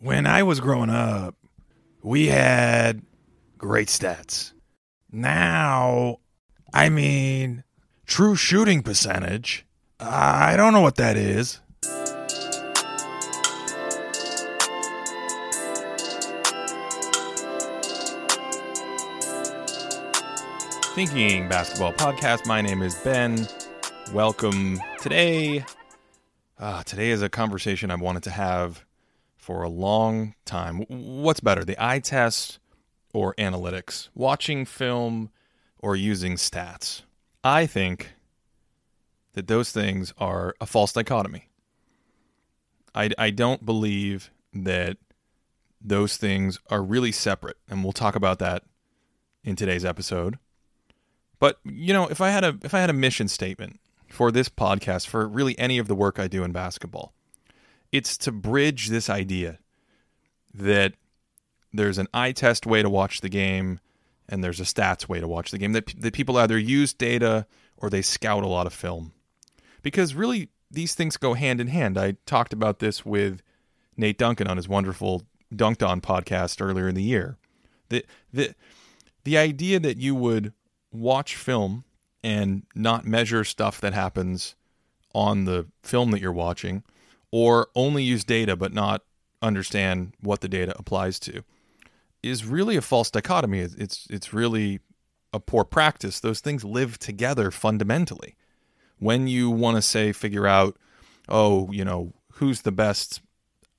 when I was growing up, we had great stats. Now, I mean, true shooting percentage. I don't know what that is. Thinking Basketball Podcast. My name is Ben. Welcome. Today, uh, today is a conversation I wanted to have for a long time. What's better, the eye test or analytics? Watching film or using stats? I think that those things are a false dichotomy. I, I don't believe that those things are really separate, and we'll talk about that in today's episode. But you know, if I had a if I had a mission statement for this podcast, for really any of the work I do in basketball, it's to bridge this idea that there's an eye test way to watch the game and there's a stats way to watch the game that, that people either use data or they scout a lot of film. Because really these things go hand in hand. I talked about this with nate duncan on his wonderful Dunc'd On podcast earlier in the year. The, the, the idea that you would watch film and not measure stuff that happens on the film that you're watching or only use data but not understand what the data applies to is really a false dichotomy. It's it's really a poor practice. Those things live together fundamentally. When you want to say figure out, oh, you know, who's the best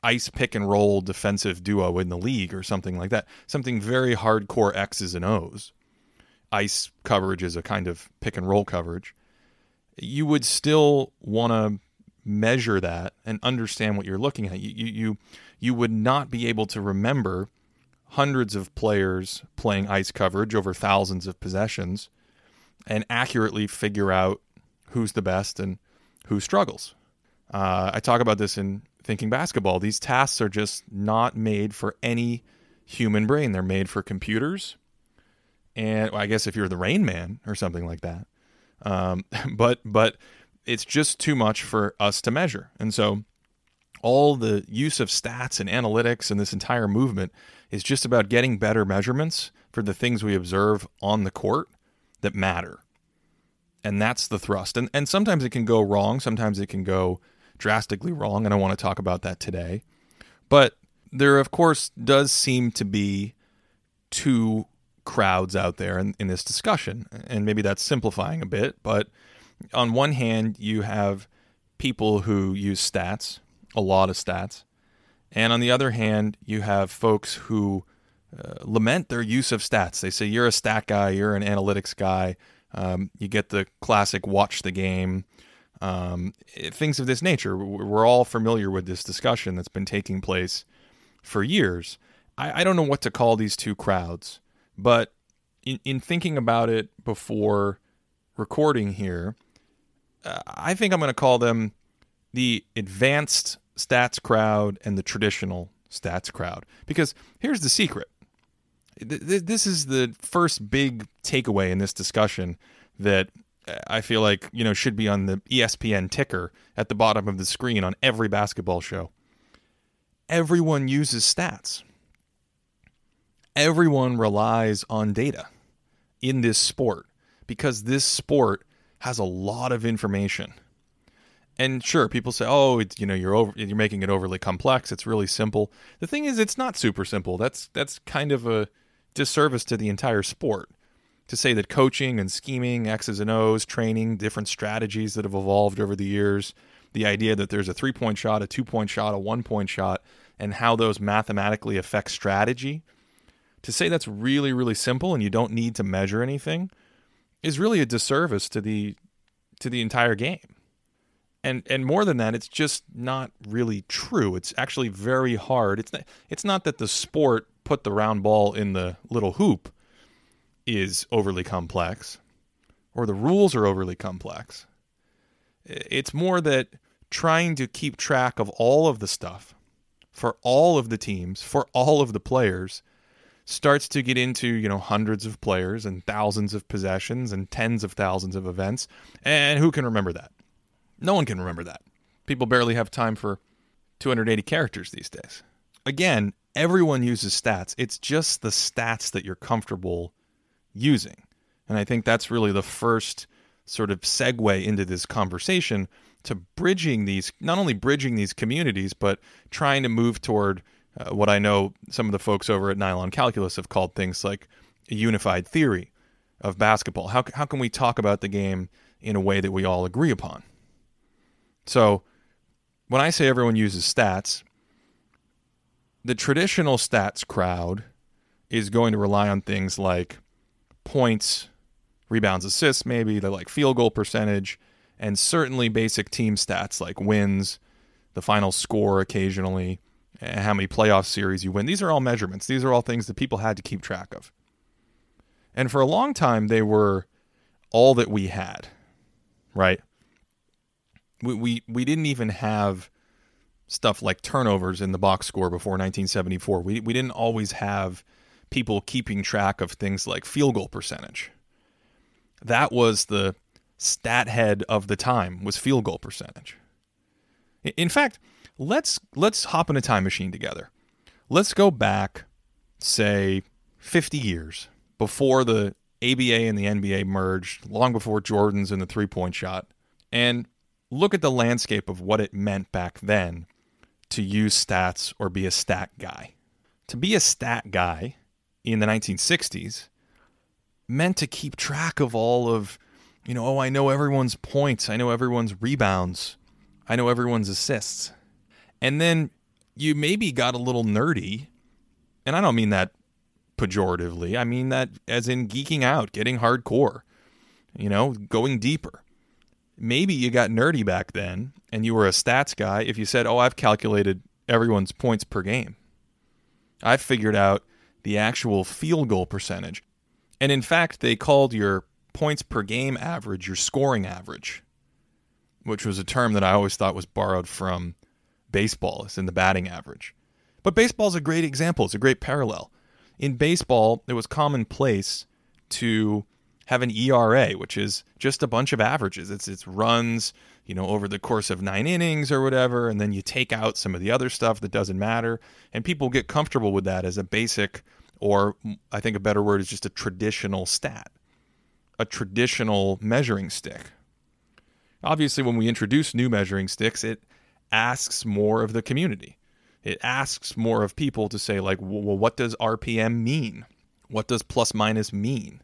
ice pick and roll defensive duo in the league or something like that, something very hardcore X's and O's. Ice coverage is a kind of pick and roll coverage. You would still want to measure that and understand what you're looking at. You, you, you, would not be able to remember hundreds of players playing ice coverage over thousands of possessions and accurately figure out who's the best and who struggles. Uh, I talk about this in Thinking Basketball. These tasks are just not made for any human brain, they're made for computers. And well, I guess if you're the Rain Man or something like that. Um, but but it's just too much for us to measure. And so all the use of stats and analytics and this entire movement is just about getting better measurements for the things we observe on the court that matter. And that's the thrust. And and sometimes it can go wrong, sometimes it can go drastically wrong, and I want to talk about that today. But there of course does seem to be two crowds out there in, in this discussion. And maybe that's simplifying a bit, but on one hand, you have people who use stats, a lot of stats. And on the other hand, you have folks who uh, lament their use of stats. They say, you're a stat guy, you're an analytics guy. Um, you get the classic watch the game, um, things of this nature. We're all familiar with this discussion that's been taking place for years. I, I don't know what to call these two crowds, but in, in thinking about it before recording here, uh, I think I'm going to call them the advanced stats crowd and the traditional stats crowd. Because here's the secret this is the first big takeaway in this discussion that I feel like you know should be on the ESPN ticker at the bottom of the screen on every basketball show. Everyone uses stats. Everyone relies on data in this sport because this sport has a lot of information. And sure, people say, "Oh, it's, you know, you're over, you're making it overly complex. It's really simple." The thing is, it's not super simple. That's that's kind of a disservice to the entire sport to say that coaching and scheming, X's and O's, training, different strategies that have evolved over the years, the idea that there's a three point shot, a two point shot, a one point shot, and how those mathematically affect strategy. To say that's really, really simple and you don't need to measure anything is really a disservice to the to the entire game. And and more than that, it's just not really true. It's actually very hard. It's not, it's not that the sport put the round ball in the little hoop is overly complex or the rules are overly complex. It's more that trying to keep track of all of the stuff for all of the teams, for all of the players starts to get into you know hundreds of players and thousands of possessions and tens of thousands of events and who can remember that no one can remember that people barely have time for 280 characters these days again, everyone uses stats. It's just the stats that you're comfortable using. And I think that's really the first sort of segue into this conversation to bridging these, not only bridging these communities, but trying to move toward uh, what I know some of the folks over at Nylon Calculus have called things like a unified theory of basketball. How, how can we talk about the game in a way that we all agree upon? So, when I say everyone uses stats, the traditional stats crowd is going to rely on things like points, rebounds, assists, maybe, they like field goal percentage, and certainly basic team stats like wins, the final score occasionally, how many playoff series you win. These are all measurements. These are all things that people had to keep track of. And for a long time, they were all that we had, right? We, we, we didn't even have stuff like turnovers in the box score before 1974. We, we didn't always have people keeping track of things like field goal percentage. That was the stat head of the time was field goal percentage. In fact, let's let's hop in a time machine together. Let's go back say 50 years before the ABA and the NBA merged, long before Jordan's and the three-point shot, and look at the landscape of what it meant back then to use stats or be a stat guy. To be a stat guy in the 1960s meant to keep track of all of, you know, oh, I know everyone's points, I know everyone's rebounds, I know everyone's assists. And then you maybe got a little nerdy, and I don't mean that pejoratively, I mean that as in geeking out, getting hardcore, you know, going deeper. Maybe you got nerdy back then and you were a stats guy if you said, Oh, I've calculated everyone's points per game. I've figured out the actual field goal percentage. And in fact, they called your points per game average your scoring average, which was a term that I always thought was borrowed from baseball, is in the batting average. But baseball is a great example, it's a great parallel. In baseball, it was commonplace to have an ERA, which is just a bunch of averages. It's it's runs, you know, over the course of nine innings or whatever, and then you take out some of the other stuff that doesn't matter, and people get comfortable with that as a basic, or I think a better word is just a traditional stat, a traditional measuring stick. Obviously, when we introduce new measuring sticks, it asks more of the community. It asks more of people to say, like, well, what does RPM mean? What does plus minus mean?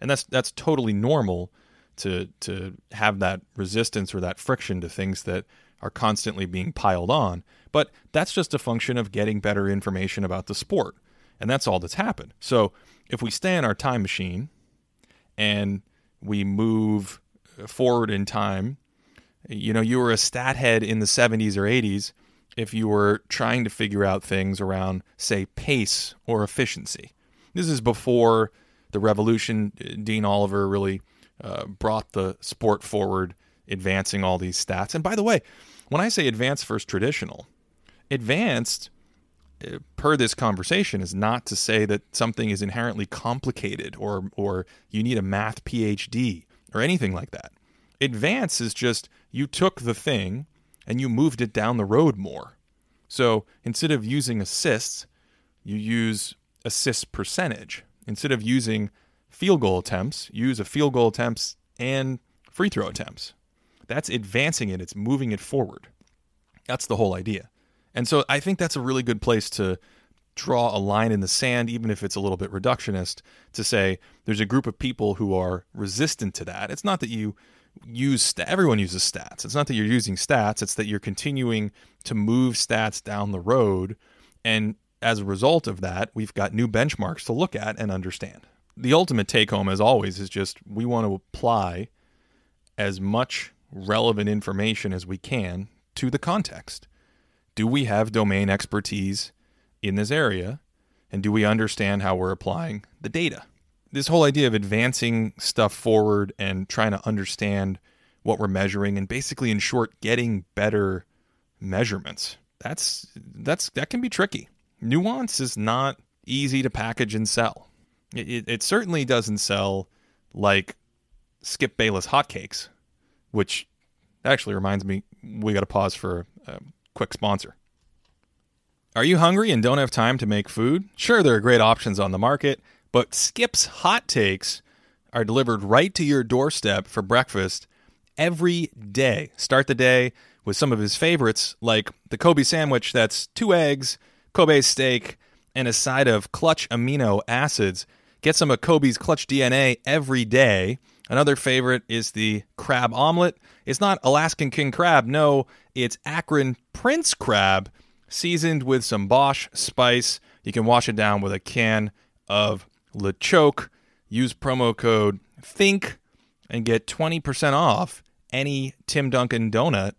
And that's that's totally normal to to have that resistance or that friction to things that are constantly being piled on. But that's just a function of getting better information about the sport. And that's all that's happened. So if we stay in our time machine and we move forward in time, you know, you were a stat head in the 70s or 80s if you were trying to figure out things around, say, pace or efficiency. This is before the revolution. Dean Oliver really uh, brought the sport forward, advancing all these stats. And by the way, when I say advanced versus traditional, advanced uh, per this conversation is not to say that something is inherently complicated or or you need a math PhD or anything like that. Advance is just you took the thing and you moved it down the road more. So instead of using assists, you use assist percentage. Instead of using field goal attempts, use a field goal attempts and free throw attempts. That's advancing it, it's moving it forward. That's the whole idea. And so I think that's a really good place to draw a line in the sand, even if it's a little bit reductionist, to say there's a group of people who are resistant to that. It's not that you use st- everyone uses stats. It's not that you're using stats, it's that you're continuing to move stats down the road and as a result of that, we've got new benchmarks to look at and understand the ultimate take home, as always, is just we want to apply as much relevant information as we can to the context. Do we have domain expertise in this area? And do we understand how we're applying the data? This whole idea of advancing stuff forward and trying to understand what we're measuring and basically in short getting better measurements. That's that's that can be tricky. Nuance is not easy to package and sell. It, it certainly doesn't sell like Skip Bayless hotcakes, which actually reminds me we got to pause for a quick sponsor. Are you hungry and don't have time to make food? Sure, there are great options on the market, but Skip's hot takes are delivered right to your doorstep for breakfast every day. Start the day with some of his favorites, like the Kobe sandwich that's two eggs, Kobe steak, and a side of clutch amino acids. Get some of Kobe's clutch DNA every day. Another favorite is the crab omelet. It's not Alaskan king crab, no, it's Akron prince crab seasoned with some Bosh spice. You can wash it down with a can of LeChoke. Use promo code THINK and get 20% off any Tim Duncan donut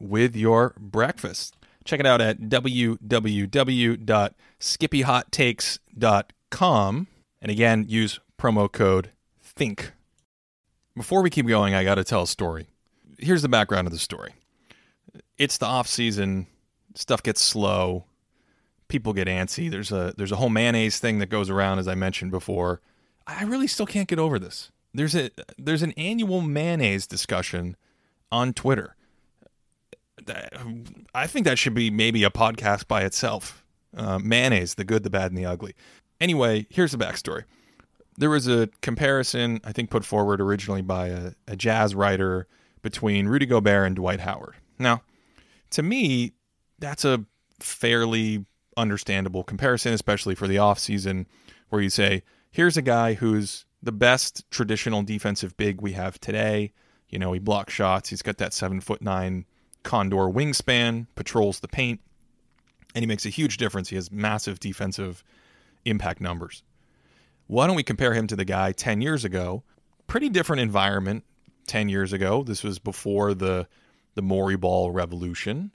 with your breakfast. Check it out at www.skippyhottakes.com. And again, use promo code THINK. Before we keep going, I got to tell a story. Here's the background of the story. It's the off season stuff gets slow, people get antsy. There's a there's a whole mayonnaise thing that goes around, as I mentioned before. I really still can't get over this. There's a there's an annual mayonnaise discussion on Twitter. I think that should be maybe a podcast by itself. Uh, mayonnaise, the good, the bad, and the ugly. Anyway, here's the backstory. There was a comparison, I think, put forward originally by a, a jazz writer between Rudy Gobert and Dwight Howard. Now, to me, that's a fairly understandable comparison, especially for the offseason, where you say, here's a guy who's the best traditional defensive big we have today. You know, he blocks shots, he's got that seven foot nine condor wingspan, patrols the paint, and he makes a huge difference. He has massive defensive impact numbers. Why don't we compare him to the guy 10 years ago? Pretty different environment 10 years ago. This was before the the Morey ball revolution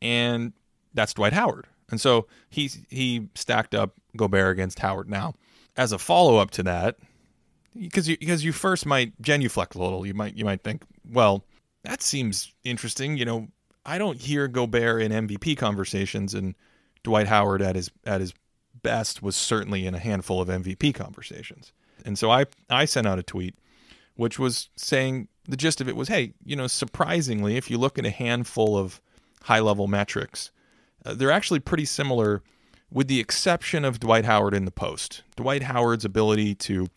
and that's Dwight Howard. And so he he stacked up Gobert against Howard. Now, as a follow up to that, because you because you first might genuflect a little, you might you might think, well, that seems interesting. You know, I don't hear Gobert in MVP conversations, and Dwight Howard at his at his best was certainly in a handful of MVP conversations. And so I I sent out a tweet, which was saying the gist of it was, hey, you know, surprisingly, if you look at a handful of high level metrics. Uh, they're actually pretty similar, with the exception of Dwight Howard in the post. Dwight Howard's ability to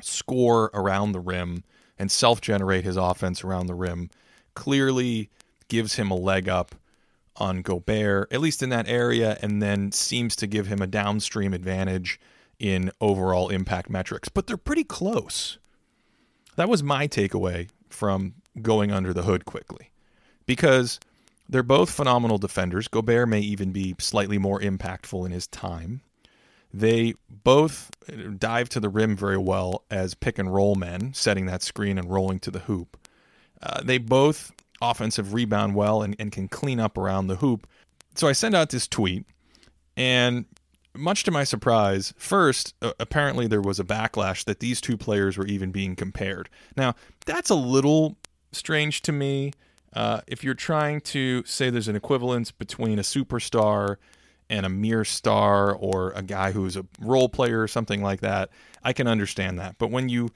score around the rim and self generate his offense around the rim clearly gives him a leg up on Gobert, at least in that area, and then seems to give him a downstream advantage in overall impact metrics. But they're pretty close. That was my takeaway from going under the hood quickly. Because they're both phenomenal defenders. Gobert may even be slightly more impactful in his time. They both dive to the rim very well as pick and roll men, setting that screen and rolling to the hoop. Uh, they both offensive rebound well and, and can clean up around the hoop. So I send out this tweet, and much to my surprise, first, uh, apparently there was a backlash that these two players were even being compared. Now, that's a little strange to me uh, if you're trying to say there's an equivalence between a superstar and a mere star or a guy who's a role player or something like that, I can understand that. But when you,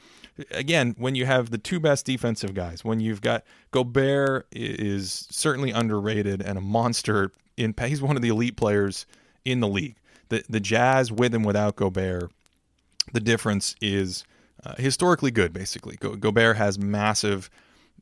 again, when you have the two best defensive guys, when you've got Gobert is certainly underrated and a monster in, he's one of the elite players in the league. The the Jazz with and without Gobert, the difference is uh, historically good. Basically, Go- Gobert has massive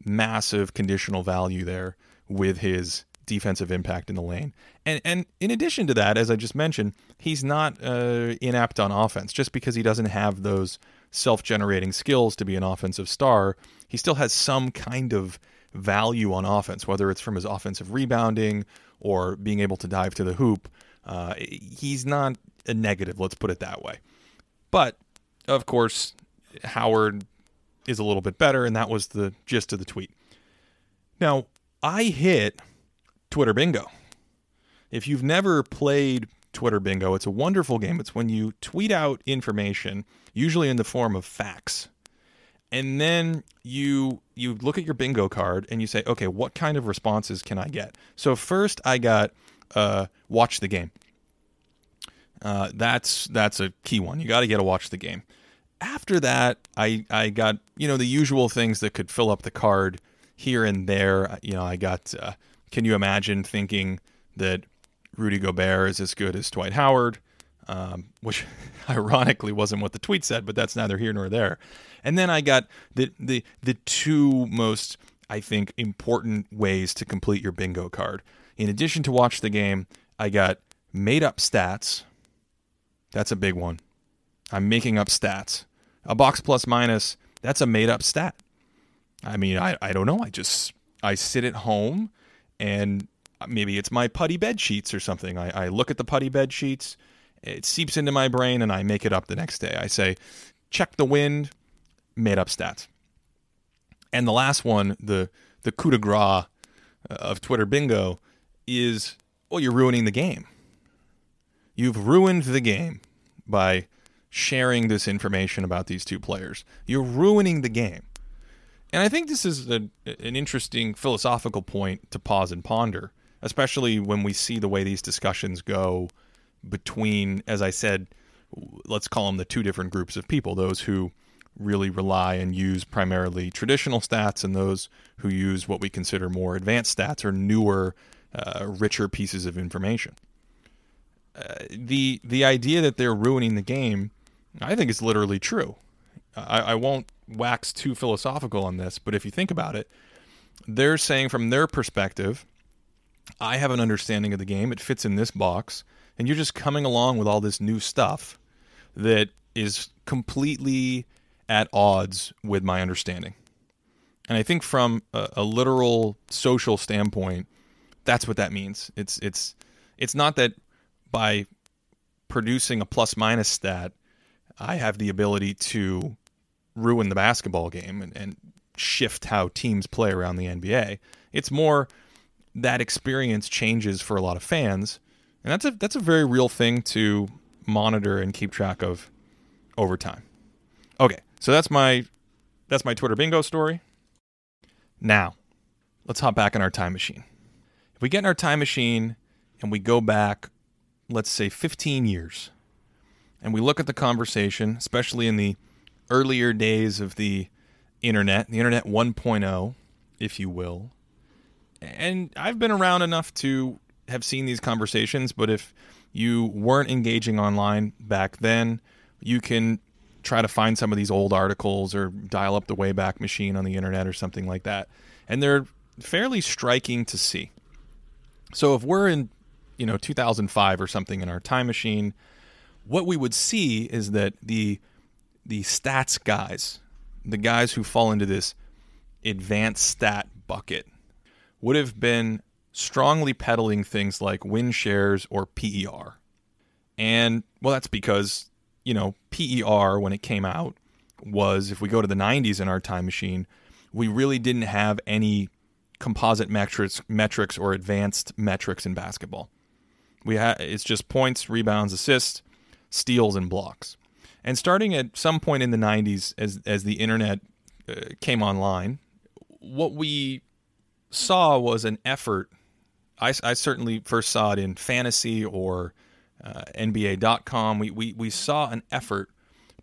massive conditional value there with his defensive impact in the lane. And and in addition to that, as I just mentioned, he's not uh, inept on offense. Just because he doesn't have those self-generating skills to be an offensive star, he still has some kind of value on offense, whether it's from his offensive rebounding or being able to dive to the hoop. Uh, he's not a negative, let's put it that way. But of course, Howard is a little bit better, and that was the gist of the tweet. Now, I hit Twitter Bingo. If you've never played Twitter Bingo, it's a wonderful game. It's when you tweet out information, usually in the form of facts. And then you you look at your bingo card and you say, okay, what kind of responses can I get? So first, I got uh, watch the game. Uh, that's that's a key one. You got to get a watch the game after that, I I got you know the usual things that could fill up the card here and there. You know, I got. Uh, can you imagine thinking that Rudy Gobert is as good as Dwight Howard, um, which ironically wasn't what the tweet said, but that's neither here nor there. And then I got the the the two most I think important ways to complete your bingo card. In addition to watch the game, I got made up stats. That's a big one. I'm making up stats. A box plus minus, that's a made up stat. I mean, I, I don't know. I just I sit at home and maybe it's my putty bed sheets or something. I, I look at the putty bed sheets, it seeps into my brain, and I make it up the next day. I say, check the wind, made up stats. And the last one, the the coup de grace uh, of Twitter bingo, is well, you're ruining the game. You've ruined the game by sharing this information about these two players. You're ruining the game. And I think this is a, an interesting philosophical point to pause and ponder, especially when we see the way these discussions go between, as I said, let's call them the two different groups of people those who really rely and use primarily traditional stats and those who use what we consider more advanced stats or newer, uh, richer pieces of information. Uh, the the idea that they're ruining the game, I think it's literally true. I, I won't wax too philosophical on this, but if you think about it, they're saying from their perspective, I have an understanding of the game. It fits in this box, and you're just coming along with all this new stuff that is completely at odds with my understanding. And I think from a, a literal social standpoint, that's what that means. It's it's it's not that by producing a plus minus stat, I have the ability to ruin the basketball game and, and shift how teams play around the NBA. It's more that experience changes for a lot of fans, and that's a that's a very real thing to monitor and keep track of over time. Okay, so that's my that's my Twitter bingo story. Now, let's hop back in our time machine. If we get in our time machine and we go back, let's say 15 years, and we look at the conversation, especially in the earlier days of the internet, the internet 1.0, if you will. And I've been around enough to have seen these conversations, but if you weren't engaging online back then, you can try to find some of these old articles or dial up the Wayback Machine on the internet or something like that. And they're fairly striking to see. So if we're in, you know, 2005 or something in our time machine, what we would see is that the the stats guys, the guys who fall into this advanced stat bucket, would have been strongly peddling things like win shares or PER. And well, that's because, you know, PER when it came out was, if we go to the 90s in our time machine, we really didn't have any composite metrics, metrics or advanced metrics in basketball. We ha- it's just points, rebounds, assists, steals, and blocks. And starting at some point in the 90s, as, as the internet uh, came online, what we saw was an effort. I, I certainly first saw it in fantasy or uh, NBA.com. We, we, we saw an effort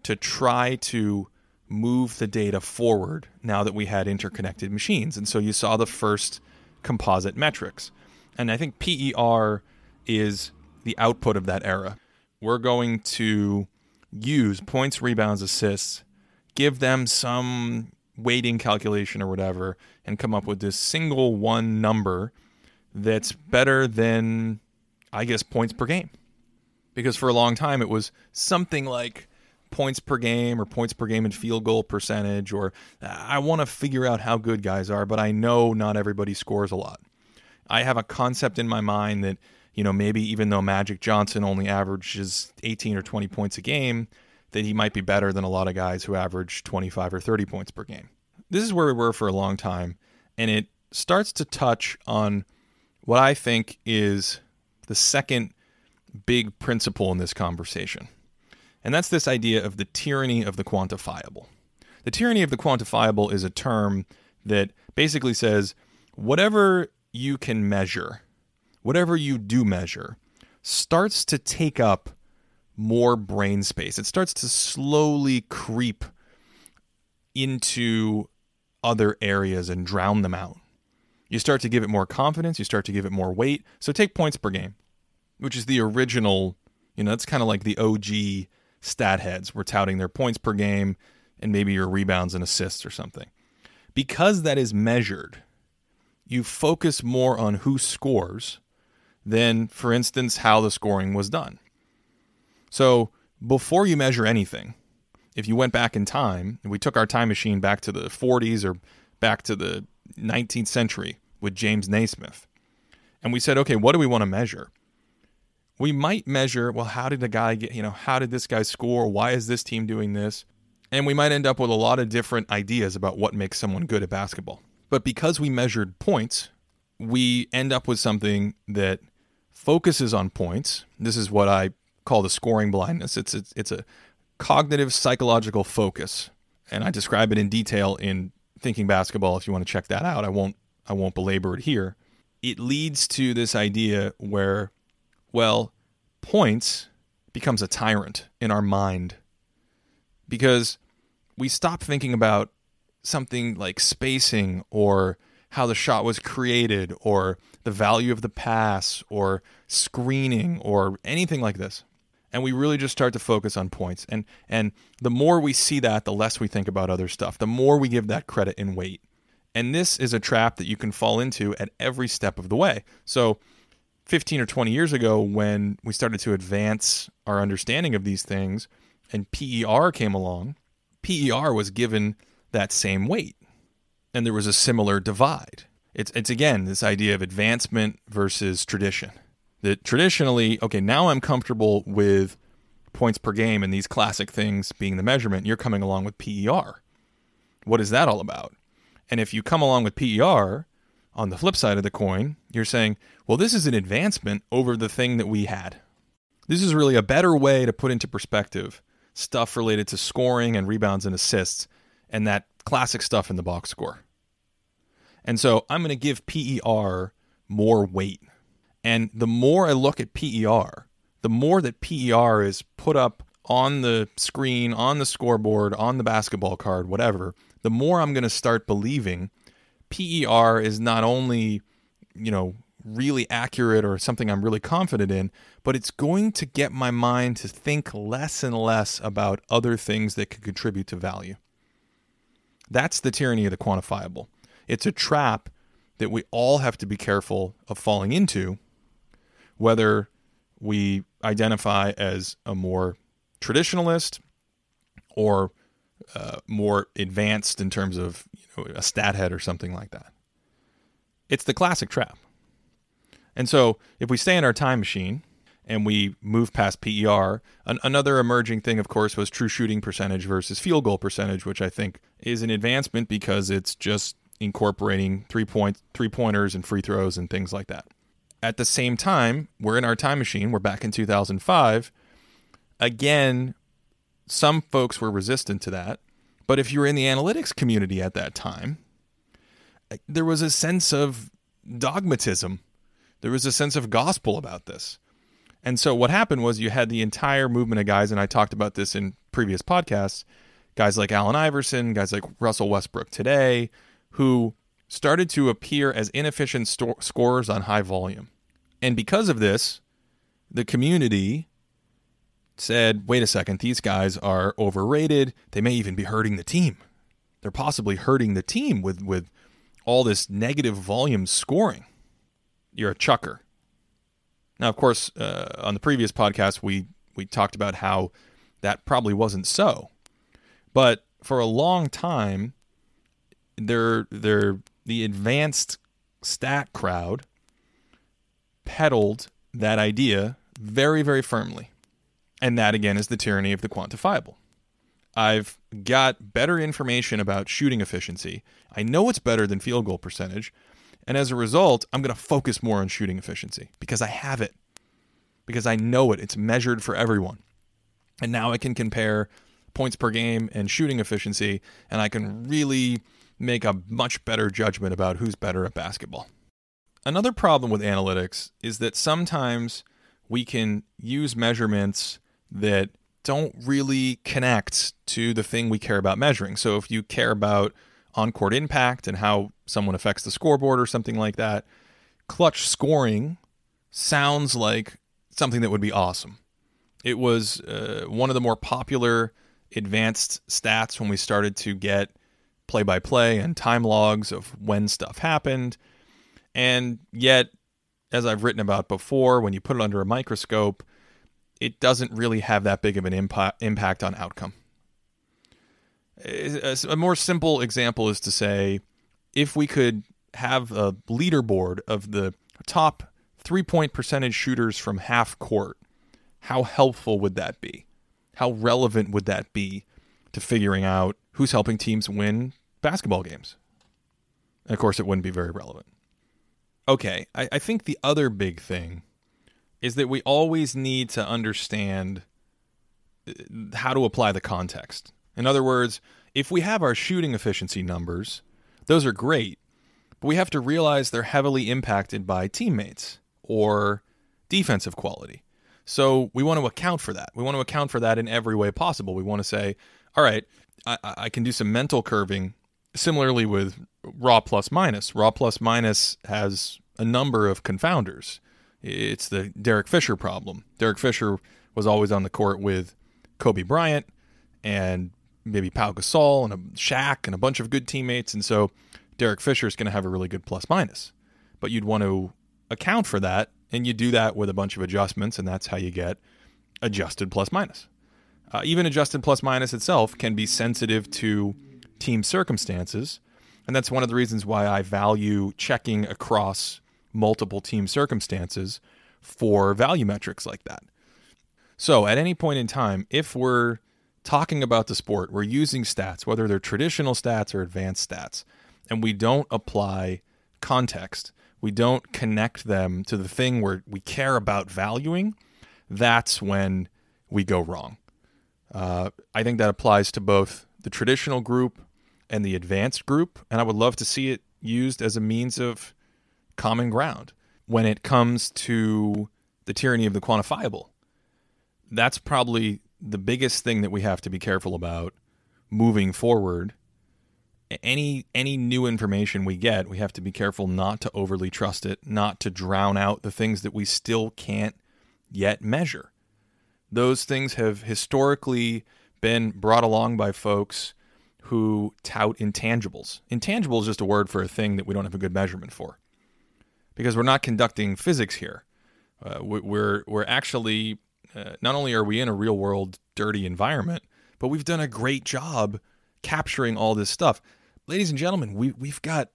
to try to move the data forward now that we had interconnected machines. And so you saw the first composite metrics. And I think PER is the output of that era. We're going to use points, rebounds, assists, give them some weighting calculation or whatever, and come up with this single one number that's better than, I guess, points per game. Because for a long time it was something like points per game or points per game and field goal percentage, or ah, I want to figure out how good guys are, but I know not everybody scores a lot. I have a concept in my mind that you know, maybe even though Magic Johnson only averages 18 or 20 points a game, that he might be better than a lot of guys who average 25 or 30 points per game. This is where we were for a long time, and it starts to touch on what I think is the second big principle in this conversation. And that's this idea of the tyranny of the quantifiable. The tyranny of the quantifiable is a term that basically says whatever you can measure whatever you do measure, starts to take up more brain space. It starts to slowly creep into other areas and drown them out. You start to give it more confidence, you start to give it more weight. So take points per game. which is the original, you know, that's kind of like the OG stat heads. We're touting their points per game and maybe your rebounds and assists or something. Because that is measured, you focus more on who scores than, for instance, how the scoring was done. So before you measure anything, if you went back in time and we took our time machine back to the 40s or back to the 19th century with James Naismith, and we said, okay, what do we want to measure? We might measure, well, how did the guy get, you know, how did this guy score? Why is this team doing this? And we might end up with a lot of different ideas about what makes someone good at basketball. But because we measured points, we end up with something that focuses on points. This is what I call the scoring blindness. It's it's, it's a cognitive psychological focus, and I describe it in detail in Thinking Basketball. If you want to check that out, I won't I won't belabor it here. It leads to this idea where, well, points becomes a tyrant in our mind because we stop thinking about something like spacing or how the shot was created or the value of the pass or screening or anything like this. And we really just start to focus on points. And and the more we see that the less we think about other stuff. The more we give that credit and weight. And this is a trap that you can fall into at every step of the way. So 15 or 20 years ago when we started to advance our understanding of these things and PER came along PER was given that same weight. And there was a similar divide it's it's again this idea of advancement versus tradition that traditionally, okay, now I'm comfortable with points per game and these classic things being the measurement. You're coming along with PER. What is that all about? And if you come along with PER, on the flip side of the coin, you're saying, well, this is an advancement over the thing that we had. This is really a better way to put into perspective stuff related to scoring and rebounds and assists and that classic stuff in the box score. And so I'm going to give PER more weight and the more I look at PER, the more that PER is put up on the screen, on the scoreboard, on the basketball card, whatever, the more I'm going to start believing PER is not only, you know, really accurate or something I'm really confident in, but it's going to get my mind to think less and less about other things that could contribute to value. That's the tyranny of the quantifiable. It's a trap that we all have to be careful of falling into whether we identify as a more traditionalist or uh, more advanced in terms of you know, a stat head or something like that. It's the classic trap. And so if we stay in our time machine and we move past PER, an- another emerging thing, of course, was true shooting percentage versus field goal percentage, which I think is an advancement because it's just incorporating three point three pointers and free throws and things like that at the same time, we're in our time machine. We're back in 2005. Again, some folks were resistant to that. But if you were in the analytics community at that time, there was a sense of dogmatism. There was a sense of gospel about this. And so what happened was you had the entire movement of guys, and I talked about this in previous podcasts, guys like Allen Iverson, guys like Russell Westbrook today, who started to appear as inefficient sto- scorers on high volume. And because of this, the community said, wait a second, these guys are overrated. They may even be hurting the team. They're possibly hurting the team with, with all this negative volume scoring. You're a chucker. Now, of course, uh, on the previous podcast, we, we talked about how that probably wasn't so. But for a long time, they're, they're the advanced stat crowd peddled that idea very, very firmly. And that, again, is the tyranny of the quantifiable. I've got better information about shooting efficiency. I know it's better than field goal percentage. And as a result, I'm going to focus more on shooting efficiency because I have it, because I know it. It's measured for everyone. And now I can compare points per game and shooting efficiency, and I can really make a much better judgment about who's better at basketball. Another problem with analytics is that sometimes we can use measurements that don't really connect to the thing we care about measuring. So if you care about on court impact and how someone affects the scoreboard or something like that, clutch scoring sounds like something that would be awesome. It was uh, one of the more popular advanced stats when we started to get play by play and time logs of when stuff happened. And yet, as I've written about before, when you put it under a microscope, it doesn't really have that big of an impact impact on outcome. A more simple example is to say if we could have a leaderboard of the top three point percentage shooters from half court, how helpful would that be? How relevant would that be to figuring out who's helping teams win basketball games? And of course, it wouldn't be very relevant. Okay, I, I think the other big thing is that we always need to understand uh, how to apply the context. In other words, if we have our shooting efficiency numbers, those are great, but we have to realize they're heavily impacted by teammates or defensive quality. So we want to account for that. We want to account for that in every way possible. We want to say, all right, I, I can do some mental curving similarly with raw plus minus. Raw plus minus has a number of confounders. It's the Derek Fisher problem. Derek Fisher was always on the court with Kobe Bryant and maybe Pau Gasol and a Shaq and a bunch of good teammates, and so Derek Fisher is going to have a really good plus minus. But you'd want to account for that, and you do that with a bunch of adjustments, and that's how you get adjusted plus minus. Uh, even adjusted plus minus itself can be sensitive to team circumstances, and that's one of the reasons why I value checking across multiple team circumstances for value metrics like that. So, at any point in time, if we're talking about the sport, we're using stats, whether they're traditional stats or advanced stats, and we don't apply context, we don't connect them to the thing where we care about valuing, that's when we go wrong. Uh, I think that applies to both the traditional group and the advanced group, and I would love to see it used as a means of common ground when it comes to the tyranny of the quantifiable. That's probably the biggest thing that we have to be careful about moving forward. Any any new information we get, we have to be careful not to overly trust it, not to drown out the things that we still can't yet measure. Those things have historically been brought along by folks who tout intangibles. Intangible is just a word for a thing that we don't have a good measurement for because we're not conducting physics here. Uh, we're we're actually uh, not only are we in a real world dirty environment, but we've done a great job capturing all this stuff. Ladies and gentlemen, we we've got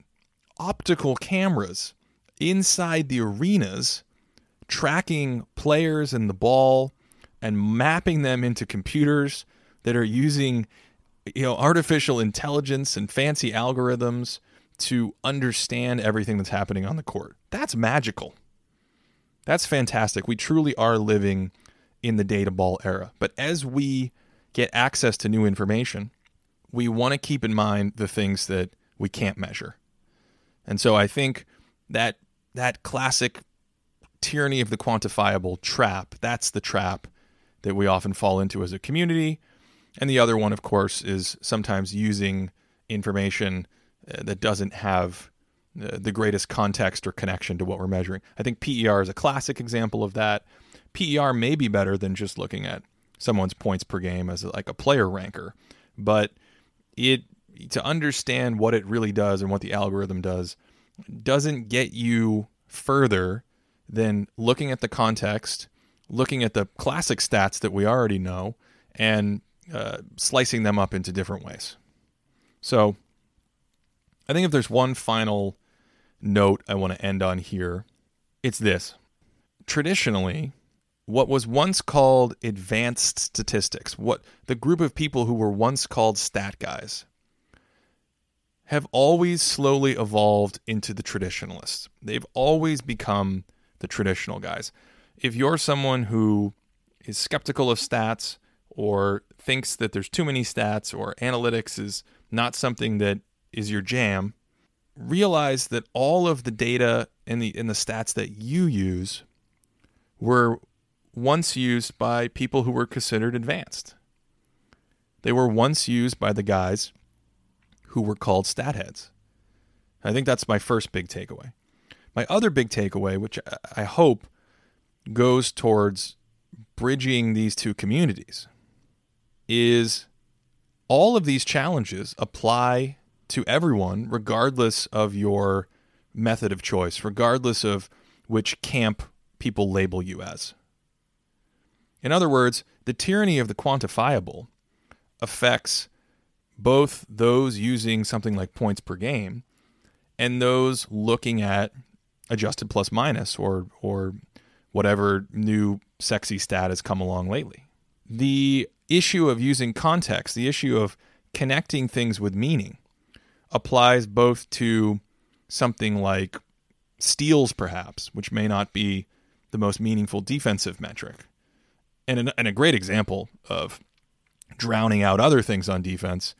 optical cameras inside the arenas tracking players and the ball and mapping them into computers that are using you know artificial intelligence and fancy algorithms to understand everything that's happening on the court. That's magical. That's fantastic. We truly are living in the data ball era. But as we get access to new information, we want to keep in mind the things that we can't measure. And so I think that that classic tyranny of the quantifiable trap, that's the trap that we often fall into as a community. And the other one, of course, is sometimes using information uh, that doesn't have uh, the greatest context or connection to what we're measuring. I think PER is a classic example of that. PER may be better than just looking at someone's points per game as like a player ranker, but it to understand what it really does and what the algorithm does doesn't get you further than looking at the context, looking at the classic stats that we already know, and uh, slicing them up into different ways. So I think if there's one final note I want to end on here, it's this. Traditionally, what was once called advanced statistics, what the group of people who were once called stat guys, have always slowly evolved into the traditionalists. They've always become the traditional guys. If you're someone who is skeptical of stats or thinks that there's too many stats or analytics is not something that is your jam, realize that all of the data and the and the stats that you use were once used by people who were considered advanced. They were once used by the guys who were called stat heads. I think that's my first big takeaway. My other big takeaway, which I hope goes towards bridging these two communities is all of these challenges apply to everyone regardless of your method of choice regardless of which camp people label you as. In other words the tyranny of the quantifiable affects both those using something like points per game and those looking at adjusted plus minus or or whatever new sexy stat has come along lately. The issue of using context, the issue of connecting things with meaning applies both to something like steals perhaps, which may not be the most meaningful defensive metric. And, an, and a great example of drowning out other things on defense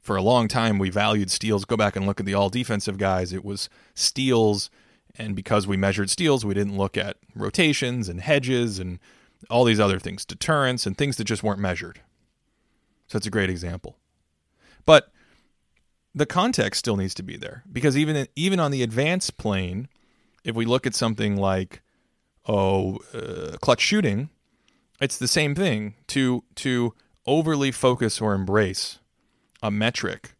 for a long time we valued steals. Go back and look at the all defensive guys. It was steals, and because we measured steals, we didn't look at rotations and hedges and all these other things, deterrence and things that just weren't measured. So it's a great example. But the context still needs to be there because even even on the advanced plane, if we look at something like oh uh, clutch shooting, it's the same thing to to overly focus or embrace a metric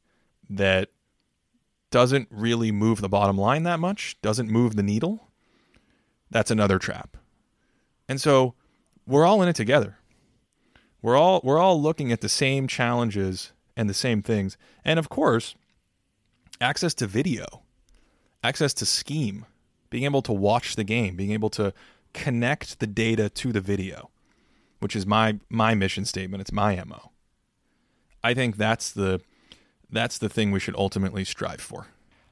that doesn't really move the bottom line that much, doesn't move the needle, that's another trap. And so we're all in it together. We're all we're all looking at the same challenges and the same things. And of course, access to video, access to scheme, being able to watch the game, being able to connect the data to the video, which is my my mission statement. It's my MO. I think that's the that's the thing we should ultimately strive for.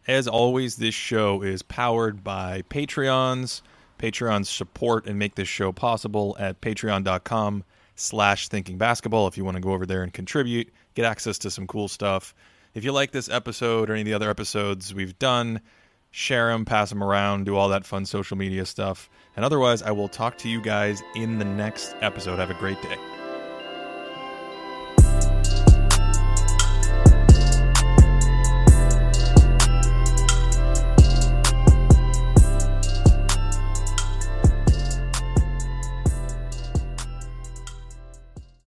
As always, this show is powered by Patreons. Patreons support and make this show possible at patreon.com slash thinking basketball if you want to go over there and contribute, get access to some cool stuff. If you like this episode or any of the other episodes we've done, share them, pass them around, do all that fun social media stuff. And otherwise, I will talk to you guys in the next episode. Have a great day.